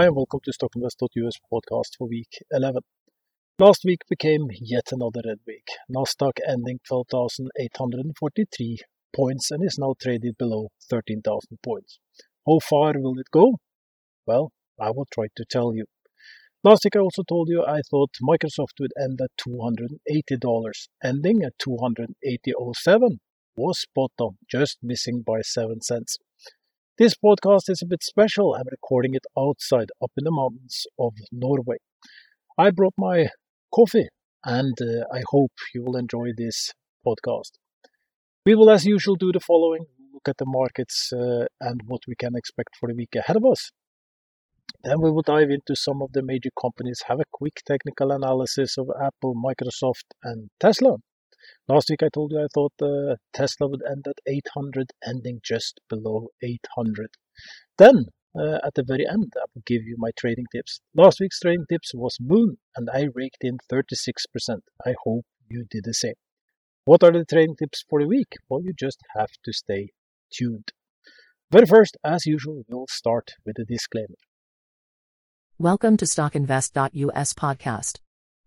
Hi and welcome to StockInvest.us podcast for week 11. Last week became yet another red week. Nasdaq ending 12,843 points and is now traded below 13,000 points. How far will it go? Well, I will try to tell you. Last week I also told you I thought Microsoft would end at $280, ending at 280.07 was spot on, just missing by 7 cents. This podcast is a bit special. I'm recording it outside, up in the mountains of Norway. I brought my coffee, and uh, I hope you will enjoy this podcast. We will, as usual, do the following look at the markets uh, and what we can expect for the week ahead of us. Then we will dive into some of the major companies, have a quick technical analysis of Apple, Microsoft, and Tesla. Last week I told you I thought uh, Tesla would end at 800, ending just below 800. Then, uh, at the very end, I will give you my trading tips. Last week's trading tips was Mullen, and I raked in 36%. I hope you did the same. What are the trading tips for the week? Well, you just have to stay tuned. But first, as usual, we'll start with a disclaimer. Welcome to StockInvest.us podcast.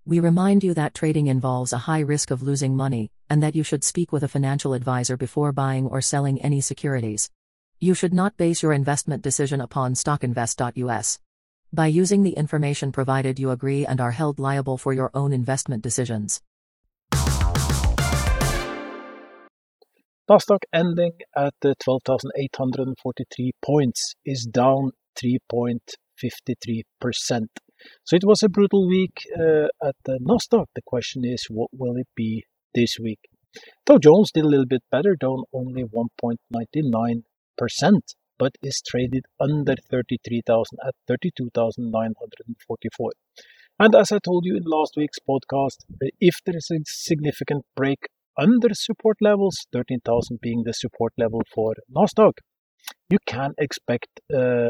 We remind you that trading involves a high risk of losing money, and that you should speak with a financial advisor before buying or selling any securities. You should not base your investment decision upon stockinvest.us. By using the information provided, you agree and are held liable for your own investment decisions. Nasdaq ending at 12,843 points is down 3.53%. So it was a brutal week uh, at the Nasdaq. The question is, what will it be this week? Dow Jones did a little bit better, down only 1.99%, but is traded under 33,000 at 32,944. And as I told you in last week's podcast, uh, if there is a significant break under support levels, 13,000 being the support level for Nasdaq, you can expect uh,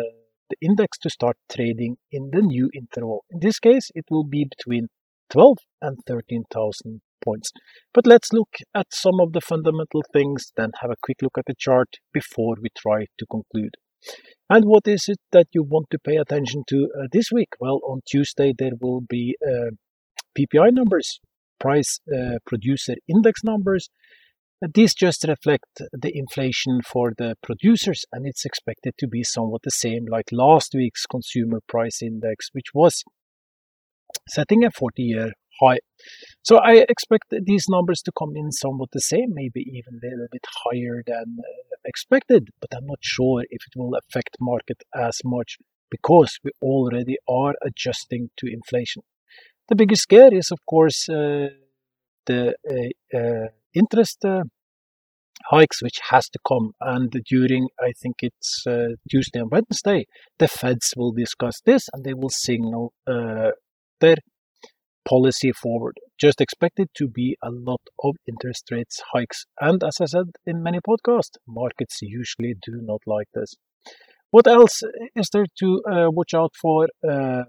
the index to start trading in the new interval. In this case, it will be between 12 and 13,000 points. But let's look at some of the fundamental things, then have a quick look at the chart before we try to conclude. And what is it that you want to pay attention to uh, this week? Well, on Tuesday there will be uh, PPI numbers, price uh, producer index numbers, these just reflect the inflation for the producers, and it's expected to be somewhat the same like last week's consumer price index, which was setting a 40 year high. So I expect these numbers to come in somewhat the same, maybe even a little bit higher than uh, expected, but I'm not sure if it will affect market as much because we already are adjusting to inflation. The biggest scare is, of course, uh, the uh, uh interest uh, hikes which has to come and during i think it's uh, tuesday and wednesday the feds will discuss this and they will signal uh, their policy forward. Just expect it to be a lot of interest rates hikes and as i said in many podcasts markets usually do not like this. What else is there to uh, watch out for uh,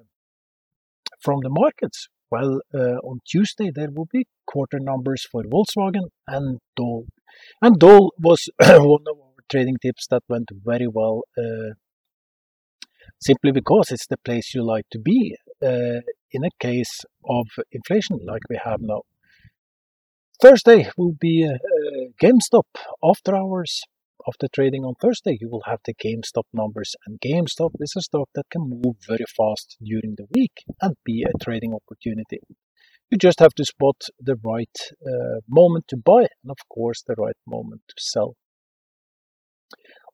from the markets well, uh, on Tuesday there will be quarter numbers for Volkswagen and Dole. And Dole was one of our trading tips that went very well, uh, simply because it's the place you like to be uh, in a case of inflation like we have now. Thursday will be uh, GameStop after hours after trading on Thursday, you will have the GameStop numbers. And GameStop is a stock that can move very fast during the week and be a trading opportunity. You just have to spot the right uh, moment to buy and, of course, the right moment to sell.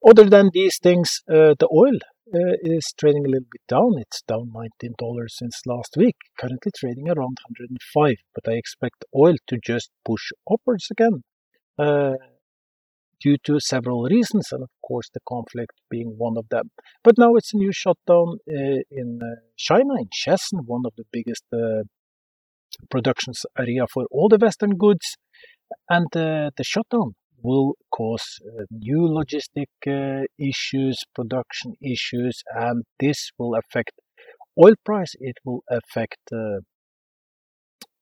Other than these things, uh, the oil uh, is trading a little bit down. It's down $19 since last week, currently trading around 105. But I expect oil to just push upwards again. Uh, due to several reasons, and of course the conflict being one of them. But now it's a new shutdown uh, in uh, China, in Shenzhen, one of the biggest uh, productions area for all the Western goods, and uh, the shutdown will cause new logistic issues, production issues, and this will affect oil price. It will affect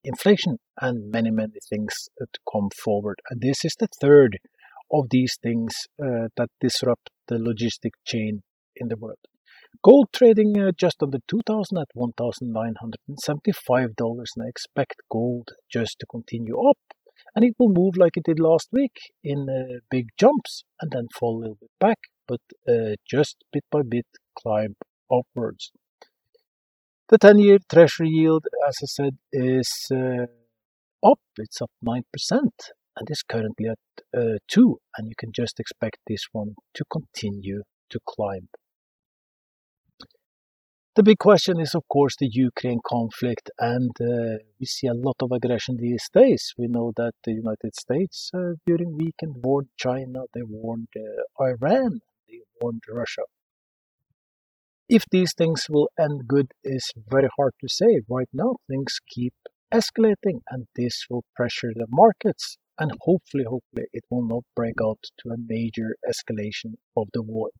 inflation and many many things to come forward. And this is the third of these things uh, that disrupt the logistic chain in the world. Gold trading uh, just under 2000 at $1,975 and I expect gold just to continue up and it will move like it did last week in uh, big jumps and then fall a little bit back but uh, just bit by bit climb upwards. The 10 year treasury yield, as I said, is uh, up, it's up 9% and is currently at uh, 2 and you can just expect this one to continue to climb. The big question is, of course, the Ukraine conflict, and uh, we see a lot of aggression these days. We know that the United States, uh, during weekend, warned China, they warned uh, Iran, they warned Russia. If these things will end good is very hard to say. Right now, things keep escalating, and this will pressure the markets. And hopefully, hopefully, it will not break out to a major escalation of the war.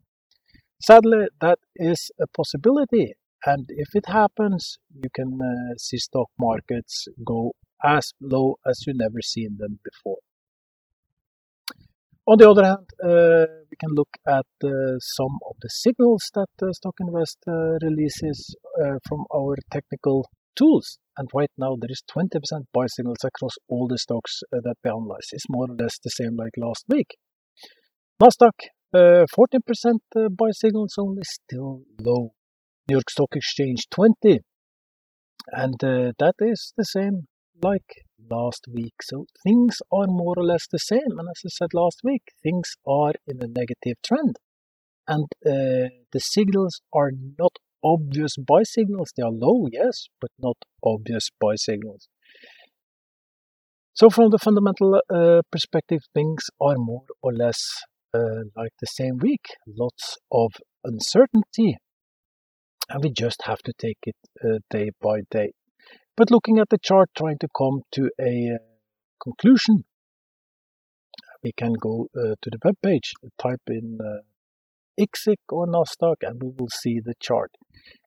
Sadly, that is a possibility. And if it happens, you can uh, see stock markets go as low as you've never seen them before. On the other hand, uh, we can look at uh, some of the signals that uh, Stock Invest uh, releases uh, from our technical tools. And right now, there is 20% buy signals across all the stocks that we analyze. It's more or less the same like last week. Nasdaq, 14% buy signals only, still low. New York Stock Exchange 20. And uh, that is the same like last week. So things are more or less the same. And as I said last week, things are in a negative trend. And uh, the signals are not obvious buy signals. They are low, yes, but not obvious buy signals. So, from the fundamental uh, perspective, things are more or less uh, like the same week. Lots of uncertainty and we just have to take it uh, day by day. But looking at the chart, trying to come to a uh, conclusion, we can go uh, to the web page, type in uh, IXIC or Nasdaq, and we will see the chart.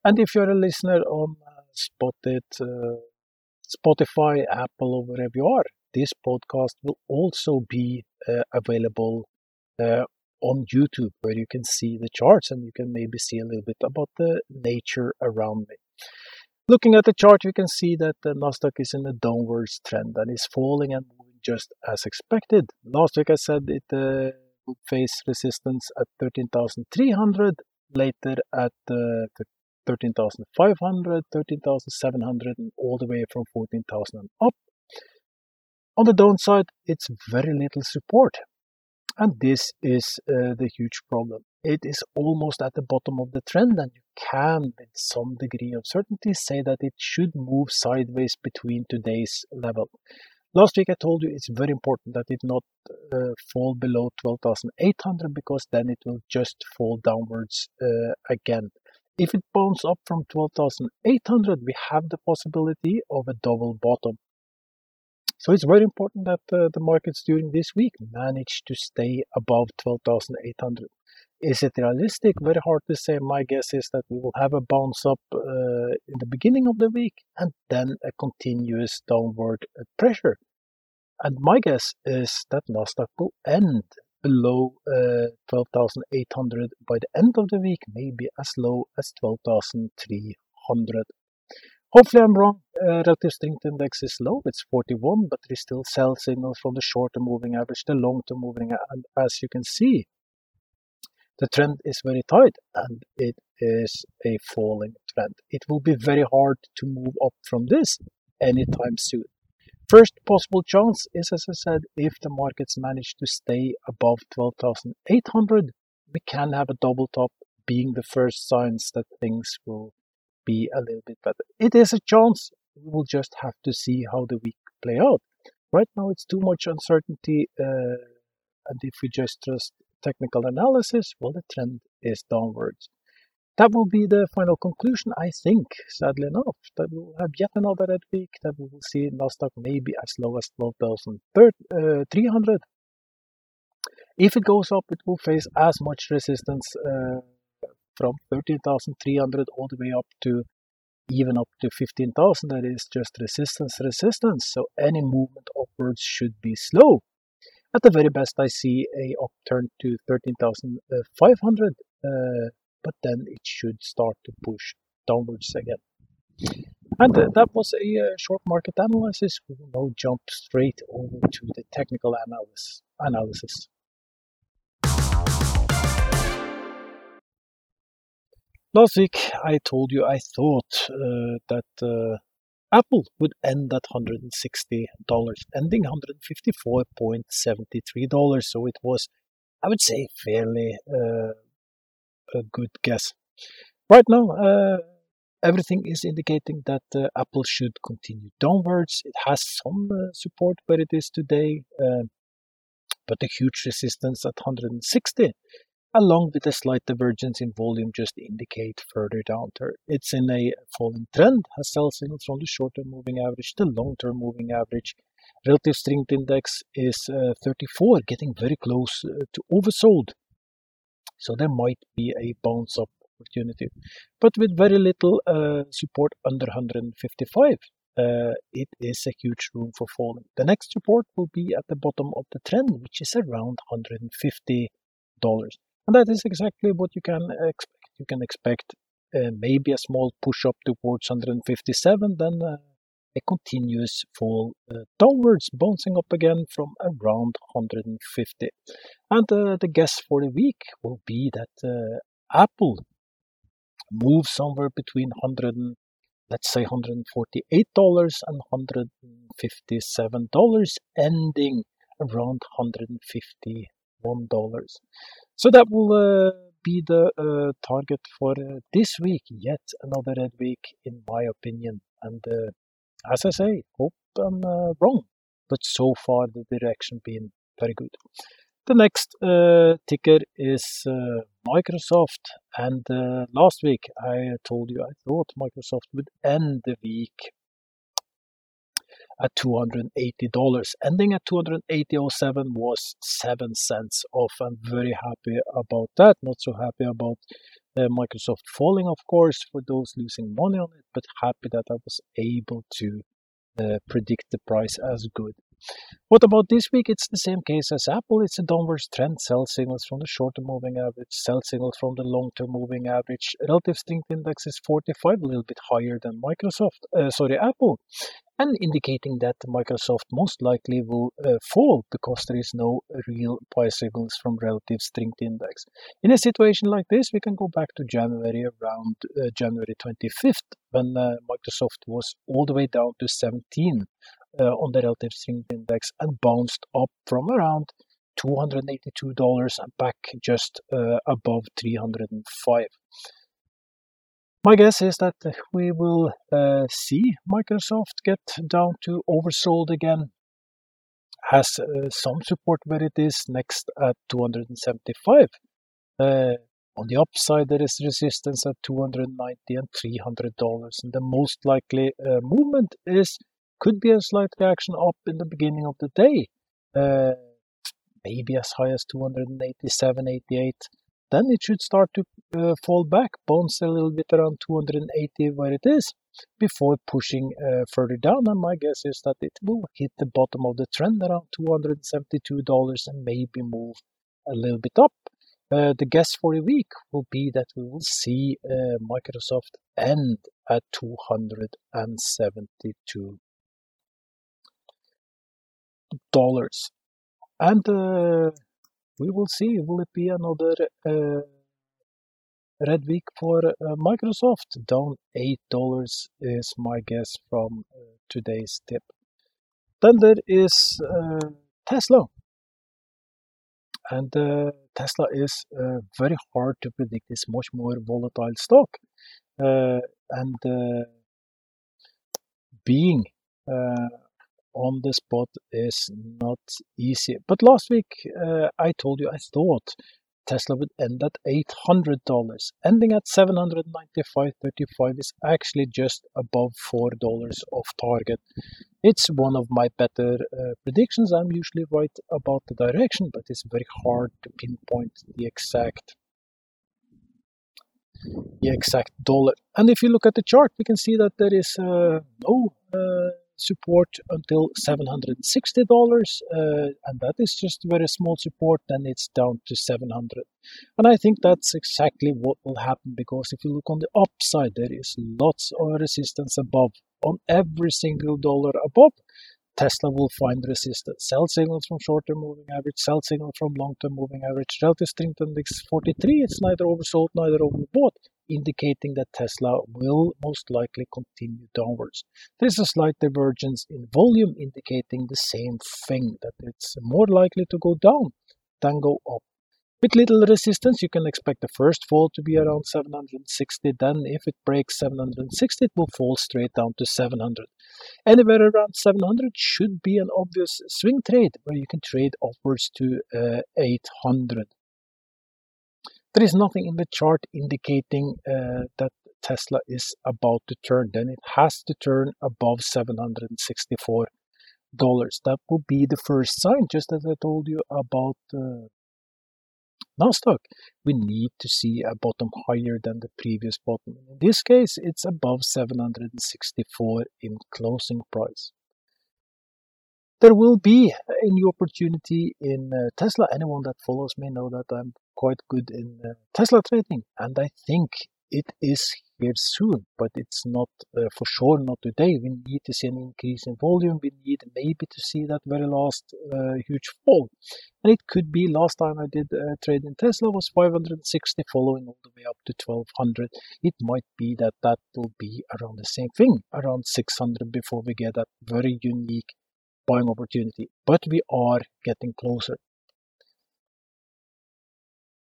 And if you're a listener on uh, Spotted, uh, Spotify, Apple, or wherever you are, this podcast will also be uh, available on YouTube where you can see the charts and you can maybe see a little bit about the nature around me. Looking at the chart, we can see that the Nasdaq is in a downwards trend and is falling and moving just as expected. Last week I said it uh, would face resistance at 13,300, later at uh, 13,500, 13,700, and all the way from 14,000 and up. On the downside, it's very little support. And this is uh, the huge problem. It is almost at the bottom of the trend, and you can, with some degree of certainty, say that it should move sideways between today's level. Last week I told you it's very important that it not uh, fall below 12,800 because then it will just fall downwards uh, again. If it bounces up from 12,800, we have the possibility of a double bottom. So it's very important that uh, the markets during this week manage to stay above 12,800. Is it realistic? Very hard to say. My guess is that we will have a bounce up uh, in the beginning of the week and then a continuous downward pressure. And my guess is that Nasdaq will end below uh, 12,800 by the end of the week, maybe as low as 12,300. Hopefully I'm wrong. Uh, relative strength index is low, it's 41, but there is still sell signals from the short-term moving average, the long-term moving average. And as you can see, the trend is very tight and it is a falling trend. It will be very hard to move up from this anytime soon. First possible chance is, as I said, if the markets manage to stay above 12,800, we can have a double top being the first signs that things will be a little bit better. It is a chance. We will just have to see how the week play out. Right now, it's too much uncertainty, uh, and if we just trust technical analysis, well, the trend is downwards. That will be the final conclusion, I think, sadly enough, that we will have yet another red week, that we will see Nasdaq maybe as low as 12,300. Uh, if it goes up, it will face as much resistance uh, from 13,300 all the way up to even up to 15,000 that is just resistance resistance. So any movement upwards should be slow. At the very best I see a upturn to 13,500 uh, but then it should start to push downwards again. And that was a uh, short market analysis. We will now jump straight over to the technical analysis. analysis. Last week, I told you I thought uh, that uh, Apple would end at $160, ending $154.73. So it was, I would say, fairly uh, a good guess. Right now, uh, everything is indicating that uh, Apple should continue downwards. It has some uh, support where it is today, but a huge resistance at 160 along with a slight divergence in volume just indicate further downturn. It's in a falling trend, has sell signals from the short-term moving average, the long-term moving average. Relative strength index is uh, 34, getting very close uh, to oversold. So there might be a bounce up opportunity. But with very little uh, support under 155, uh, it is a huge room for falling. The next support will be at the bottom of the trend, which is around $150. And that is exactly what you can expect. You can expect uh, maybe a small push up towards 157, then uh, a continuous fall uh, downwards, bouncing up again from around 150. And uh, the guess for the week will be that uh, Apple moves somewhere between 100 and, let's say 148 dollars and 157 dollars, ending around 151 dollars. So that will uh, be the uh, target for uh, this week. Yet another red week, in my opinion. And as I say, hope I'm uh, wrong. But so far, the direction been very good. The next uh, ticker is Microsoft. And last week, I told you I thought Microsoft would end the week at $280. Ending at 280.07 was 7 cents off. I'm very happy about that. Not so happy about uh, Microsoft falling, of course, for those losing money on it, but happy that I was able to uh, predict the price as good. What about this week? It's the same case as Apple. It's a downwards trend. Sell signals from the short-term moving average, sell signals from the long-term moving average. Relative strength index is 45, a little bit higher than Microsoft. Uh, sorry, Apple and indicating that Microsoft most likely will uh, fall because there is no real price signals from relative strength index. In a situation like this, we can go back to January around uh, January 25th when uh, Microsoft was all the way down to 17 uh, on the relative strength index and bounced up from around $282 and back just uh, above 305. My guess is that we will uh, see Microsoft get down to oversold again. Has uh, some support where it is next at 275. Uh, on the upside, there is resistance at 290 and 300 dollars, and the most likely uh, movement is could be a slight reaction up in the beginning of the day, uh, maybe as high as 287, 88 then it should start to uh, fall back, bounce a little bit around 280 where it is, before pushing uh, further down. And my guess is that it will hit the bottom of the trend around $272 and maybe move a little bit up. Uh, the guess for the week will be that we will see uh, Microsoft end at 272 dollars. And uh, we will see. Will it be another uh, red week for uh, Microsoft? Down $8 is my guess from uh, today's tip. Then there is uh, Tesla. And uh, Tesla is uh, very hard to predict. It's much more volatile stock. and being on the spot is not easy. But last week uh, I told you I thought Tesla would end at $800. Ending at 795.35 is actually just above $4 off target. It's one of my better uh, predictions. I'm usually right about the direction, but it's very hard to pinpoint the exact the exact dollar. And if you look at the chart, we can see that there is uh, no uh, support until $760, uh, and that is just very small support, then it's down to 700 And I think that's exactly what will happen because if you look on the upside, there is lots of resistance above. On every single dollar above, Tesla will find resistance. Sell signals from short-term moving average, sell signal from long-term moving average. Relative strength index 43, it's neither oversold, neither overbought indicating that Tesla will most likely continue downwards. There is a slight divergence in volume indicating the same thing, that it's more likely to go down than go up. With little resistance, you can expect the first fall to be around 760. Then, if it breaks 760, it will fall straight down to 700. Anywhere around 700 should be an obvious swing trade where you can trade upwards to uh, 800. There is nothing in the chart indicating uh, that Tesla is about to turn. Then it has to turn above $764. That will be the first sign, just as I told you about uh, Nasdaq. We need to see a bottom higher than the previous bottom. In this case, it's above 764 in closing price there will be a new opportunity in uh, Tesla. Anyone that follows me know that I'm quite good in uh, Tesla trading, and I think it is here soon, but it's not uh, for sure not today. We need to see an increase in volume. We need maybe to see that very last uh, huge fall, and it could be. Last time I did uh, trade in Tesla was 560, following all the way up to 1200. It might be that that will be around the same thing, around 600, before we get that very unique buying opportunity, but we are getting closer.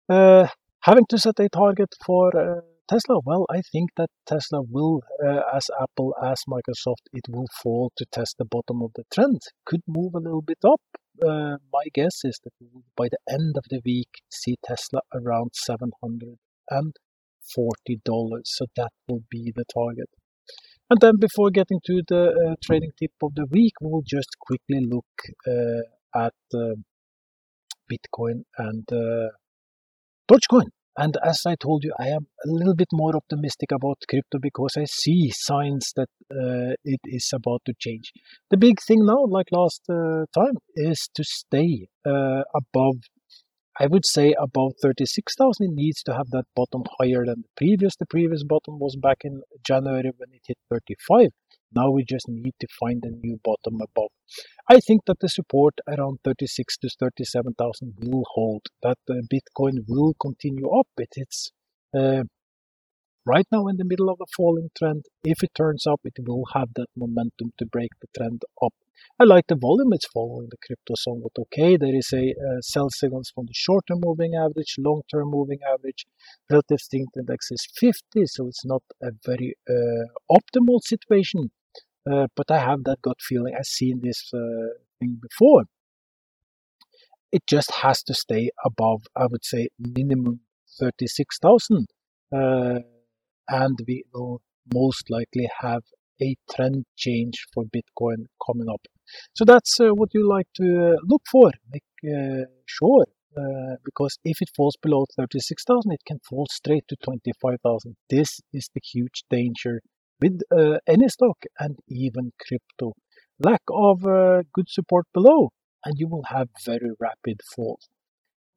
Uh, having to set a target for uh, Tesla, well, I think that Tesla will, uh, as Apple, as Microsoft, it will fall to test the bottom of the trend. Could move a little bit up. Uh, my guess is that by the end of the week, see Tesla around $740. So that will be the target. And then before getting to the uh, trading tip of the week, we will just quickly look uh, at uh, Bitcoin and uh, Dogecoin. And as I told you, I am a little bit more optimistic about crypto because I see signs that uh, it is about to change. The big thing now, like last uh, time, is to stay above I would say about 36,000 it needs to have that bottom higher than the previous. The previous bottom was back in January when it hit 35. Now we just need to find a new bottom above. I think that the support around 36 to 37,000 will hold. That Bitcoin will continue up. It, it's uh, right now in the middle of a falling trend. If it turns up, it will have that momentum to break the trend up. I like the volume it's following the crypto somewhat okay. There is a uh, sell signals from the short-term moving average, long-term moving average. Relative strength index is 50, so it's not a very uh, optimal situation. Uh, but I have that gut feeling. I've seen this uh, thing before. It just has to stay above, I would say, minimum 36,000. Uh, and we will most likely have a trend change for Bitcoin coming up. So that's uh, what you like to uh, look for. Make uh, sure uh, because if it falls below 36,000, it can fall straight to 25,000. This is the huge danger with uh, any stock and even crypto. Lack of uh, good support below, and you will have very rapid falls.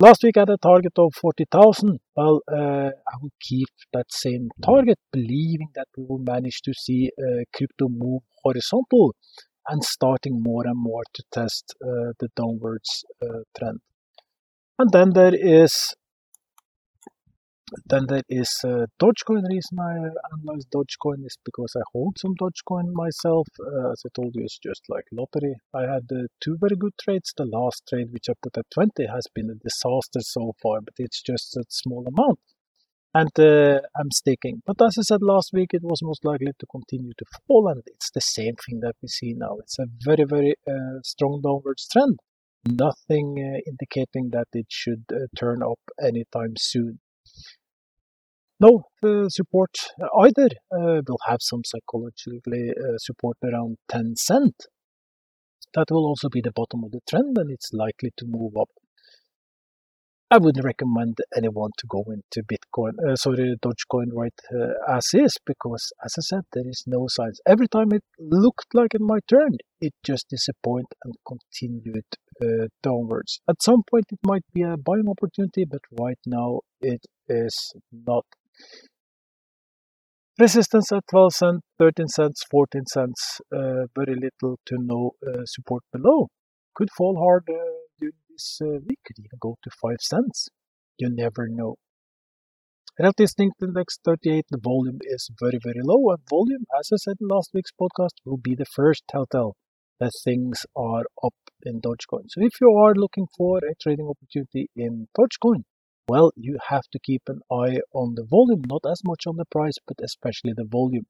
Last week I had a target of 40,000. Well, uh, I will keep that same target, believing that we will manage to see uh, crypto move horizontal and starting more and more to test uh, the downwards uh, trend. And then there is then there is uh, Dogecoin. The reason I analyze Dogecoin is because I hold some Dogecoin myself. Uh, as I told you, it's just like lottery. I had uh, two very good trades. The last trade, which I put at 20, has been a disaster so far, but it's just a small amount. And uh, I'm sticking. But as I said last week, it was most likely to continue to fall, and it's the same thing that we see now. It's a very, very uh, strong downwards trend. Nothing indicating that it should turn up anytime soon no uh, support either. Uh, will have some psychologically uh, support around 10 cent. That will also be the bottom of the trend and it's likely to move up. I wouldn't recommend anyone to go into Bitcoin, uh, sorry, Dogecoin right uh, as is, because as I said, there is no signs. Every time it looked like it might turn, it just disappointed and continued uh, downwards. At some point, it might be a buying opportunity, but right now it is not. Resistance at 12 cents, 13 cents, 14 cents, uh, very little to no uh, support below. Could fall hard uh, during this uh, week, could even go to 5 cents. You never know. Relative Strength Index 38, the volume is very, very low. And volume, as I said in last week's podcast, will be the first telltale that things are up in Dogecoin. So if you are looking for a trading opportunity in Dogecoin, well, you have to keep an eye on the volume, not as much on the price, but especially the volume.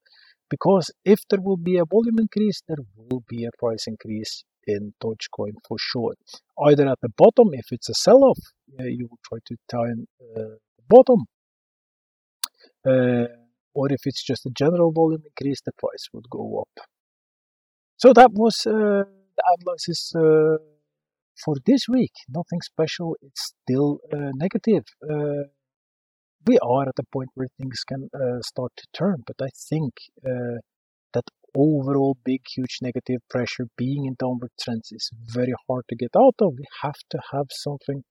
Because if there will be a volume increase, there will be a price increase in Dogecoin for sure. Either at the bottom, if it's a sell off, uh, you will try to time uh, the bottom. Uh, or if it's just a general volume increase, the price would go up. So that was uh, the analysis uh, for this week. Nothing special. It's still uh, negative. we are at the point where things can start to turn, but I think that overall big, huge negative pressure being in downward trends is very hard to get out of. We have to have something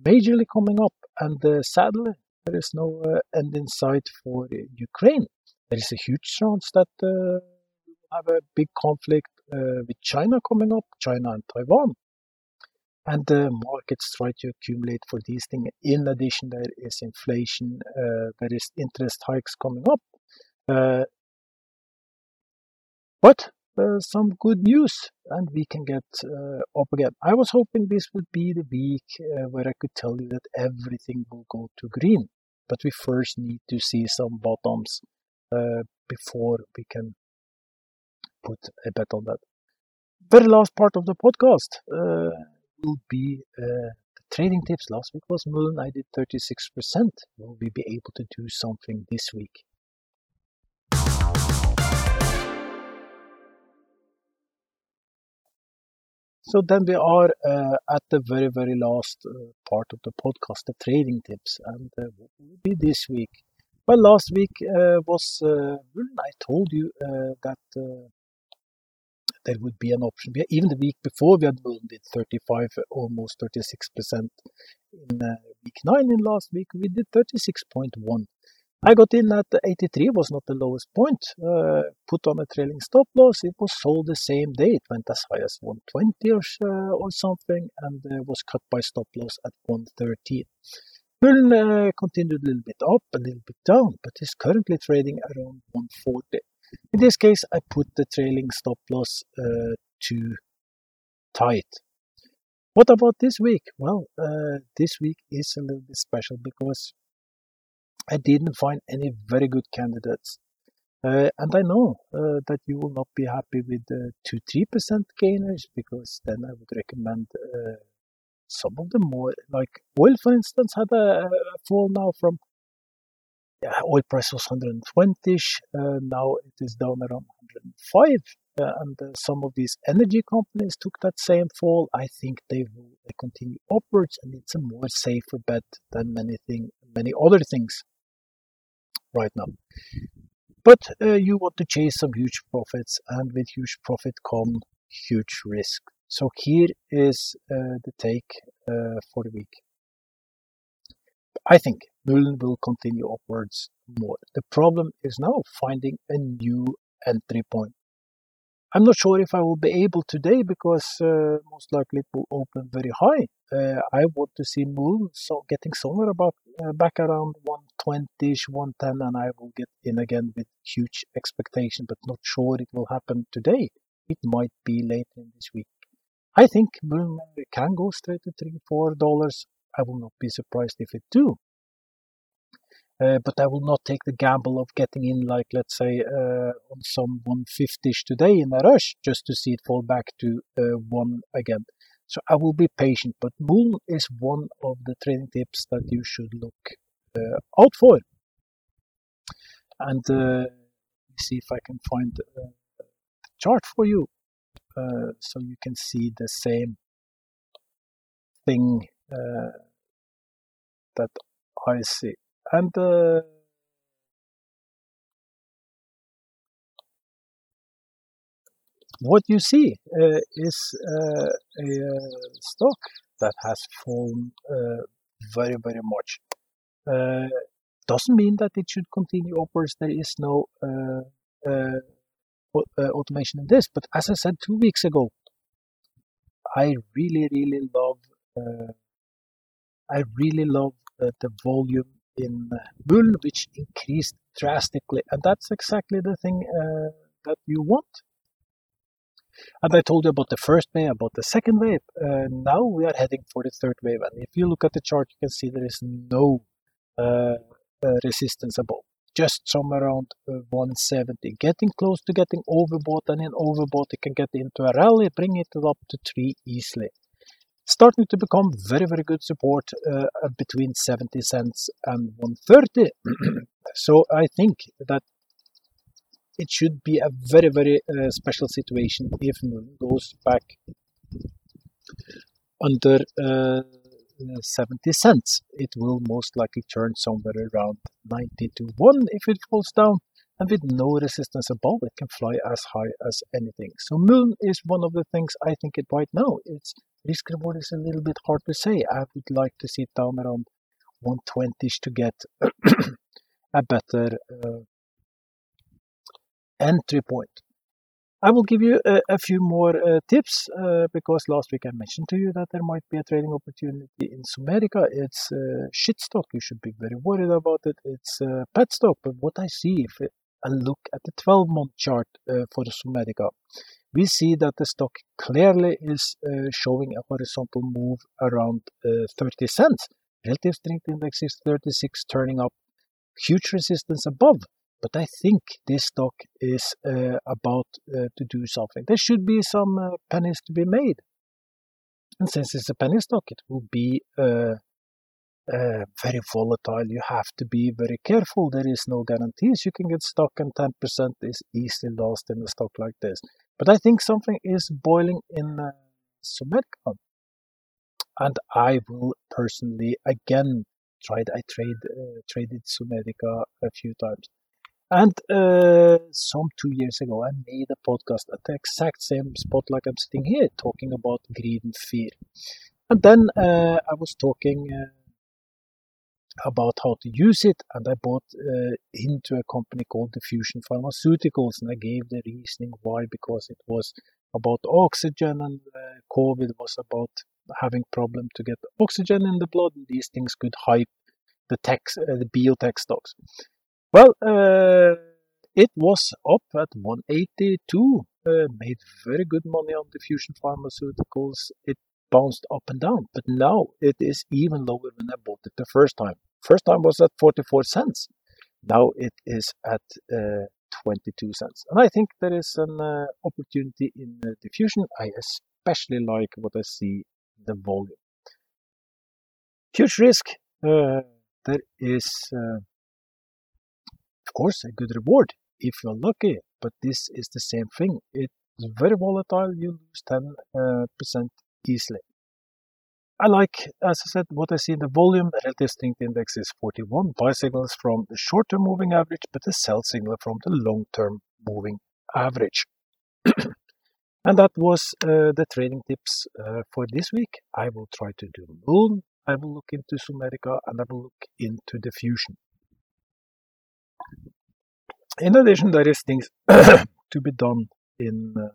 majorly coming up, and uh, sadly, there is no uh, end in sight for uh, Ukraine. There is a huge chance that uh, we will have a big conflict uh, with China coming up, China and Taiwan. And the markets try to accumulate for these things. In addition, there is inflation, uh, there is interest hikes coming up. But uh, some good news and we can get uh, up again. I was hoping this would be the week uh, where I could tell you that everything will go to green, but we first need to see some bottoms uh, before we can put a bet on that. Very last part of the podcast uh, will be uh, the trading tips. Last week was Mullen. I did 36%. Will we be able to do something this week? So then we are uh, at the very, very last uh, part of the podcast, the trading tips. And uh, what will be this week? Well, last week uh, was, uh, I told you uh, that there would be an option. Even the week before we had did 35, almost 36% in week 9 in last week, we did 36.1. I got in at 83 was not the lowest point. Uh, put on a trailing stop loss. It was sold the same day. It went as high as 120 or, uh, or something and uh, was cut by stop loss at 113. Mullen uh, continued a little bit up, a little bit down, but is currently trading around 140. In this case, I put the trailing stop loss uh, to tight. What about this week? Well, uh, this week is a little bit special because I didn't find any very good candidates. Uh, and I know uh, that you will not be happy with the 2 3% gainers because then I would recommend uh, some of them more. Like oil, for instance, had a, a fall now from oil price was 120ish. Uh, now it is down around 105. Uh, and uh, some of these energy companies took that same fall. I think they will continue upwards, and it's a more safer bet than many thing, many other things right now. But uh, you want to chase some huge profits, and with huge profit come huge risk. So here is uh, the take uh, for the week. I think Mullen will continue upwards more. The problem is now finding a new entry point. I'm not sure if I will be able today because uh, most likely it will open very high. Uh, I want to see Mullen so getting somewhere about uh, back around 120ish, 110, and I will get in again with huge expectation, but not sure it will happen today. It might be later in this week. I think Mullen can go straight to three, four dollars. I will not be surprised if it do. Uh, but I will not take the gamble of getting in, like let's say, uh, on some 150ish today in a rush, just to see it fall back to uh, one again. So I will be patient, but Mullen is one of the trading tips that you should look uh, out for. And uh, see if I can find a chart for you, so you can see the same thing that I see. And uh, what you see uh, is uh, a uh, stock that has fallen uh, very, very much. Uh, doesn't mean that it should continue upwards. There is no automation in this. But as I said two weeks ago, I really, really love. I really love the volume in Mullen, which increased drastically, and that's exactly the thing that you want. And I told you about the first wave, about the second wave. Uh, now we are heading for the third wave. And if you look at the chart, you can see there is no uh, uh, resistance above. Just somewhere around uh, 170. Getting close to getting overbought. And in overbought, you can get into a rally, bring it up to 3 easily. Starting to become very, very good support uh, between 70 cents and 130. so I think that it should be a very, very uh, special situation if Mullen goes back under uh, 70 cents. It will most likely turn somewhere around 90 to 1 if it falls down. And with no resistance above, it can fly as high as anything. So Mullen is one of the things I think it right now. Its risk reward is a little bit hard to say. I would like to see it down around 120ish to get a better uh, entry point. I will give you a, a few more uh, tips uh, because last week I mentioned to you that there might be a trading opportunity in Zomedica. It's uh, shit stock. You should be very worried about it. It's uh, pet stock. But what I see if I look at the 12 month chart uh, for the Zomedica, we see that the stock clearly is uh, showing a horizontal move around 30 cents. Relative strength index is 36, turning up huge resistance above but I think this stock is uh, about uh, to do something. There should be some uh, pennies to be made. And since it's a penny stock, it will be uh, uh, very volatile. You have to be very careful. There is no guarantees. You can get stuck and 10% is easily lost in a stock like this. But I think something is boiling in uh. And I will personally again tried I trade uh, traded Zomedica a few times. And uh, some two years ago, I made a podcast at the exact same spot like I'm sitting here, talking about greed and fear. And then uh, I was talking uh, about how to use it, and I bought uh, into a company called Diffusion Pharmaceuticals, and I gave the reasoning why because it was about oxygen, and uh, COVID was about having problem to get oxygen in the blood, and these things could hype the tech, uh, the biotech stocks. Well, uh, it was up at 182, uh, made very good money on diffusion pharmaceuticals. It bounced up and down, but now it is even lower than I bought it the first time. First time was at 44 cents. Now it is at uh, 22 cents. And I think there is an uh, opportunity in uh, diffusion. I especially like what I see the volume. Huge risk. Uh, there is uh, of course, a good reward if you're lucky, but this is the same thing. It's very volatile, you lose 10% uh, easily. I like, as I said, what I see in the volume. The strength index is 41. Buy signals from the short term moving average, but the sell signal from the long term moving average. and that was uh, the trading tips uh, for this week. I will try to do Mullen, I will look into Zomedica, and I will look into diffusion. In addition, there is things to be done in uh,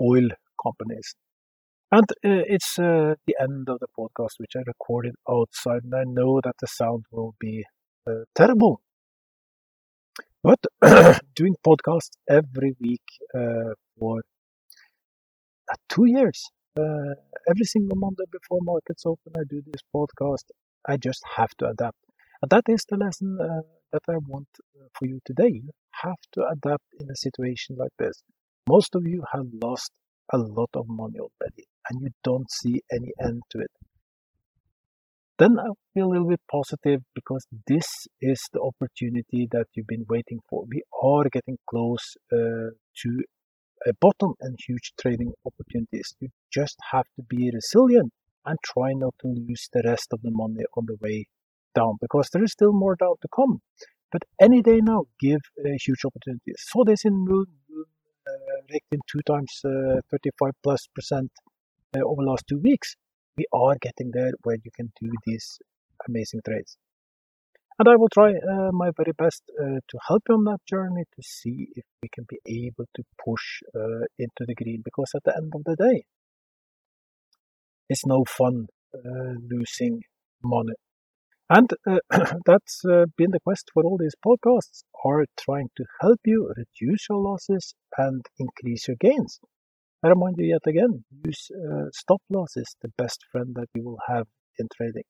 oil companies. And uh, it's uh, the end of the podcast, which I recorded outside, and I know that the sound will be uh, terrible. But doing podcasts every week uh, for uh, two years, every single Monday before markets open, I do this podcast. I just have to adapt. And that is the lesson uh, that I want uh, for you today. You have to adapt in a situation like this. Most of you have lost a lot of money already and you don't see any end to it. Then I feel a little bit positive because this is the opportunity that you've been waiting for. We are getting close uh, to a bottom and huge trading opportunities. You just have to be resilient and try not to lose the rest of the money on the way down because there is still more down to come. But any day now give a huge opportunity. Saw this in uh, raked in two times uh, 35 plus percent uh, over the last two weeks. We are getting there where you can do these amazing trades. And I will try uh, my very best uh, to help you on that journey to see if we can be able to push uh, into the green because at the end of the day, it's no fun losing money. And uh, that's uh, been the quest for all these podcasts are trying to help you reduce your losses and increase your gains. I remind you yet again, use uh, stop losses, the best friend that you will have in trading.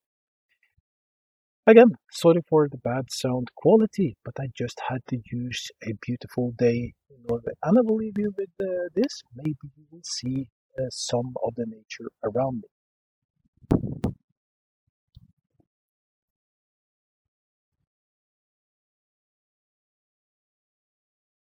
Again, sorry for the bad sound quality, but I just had to use a beautiful day in Norway. And I will leave you with uh, this. Maybe you will see uh, some of the nature around me.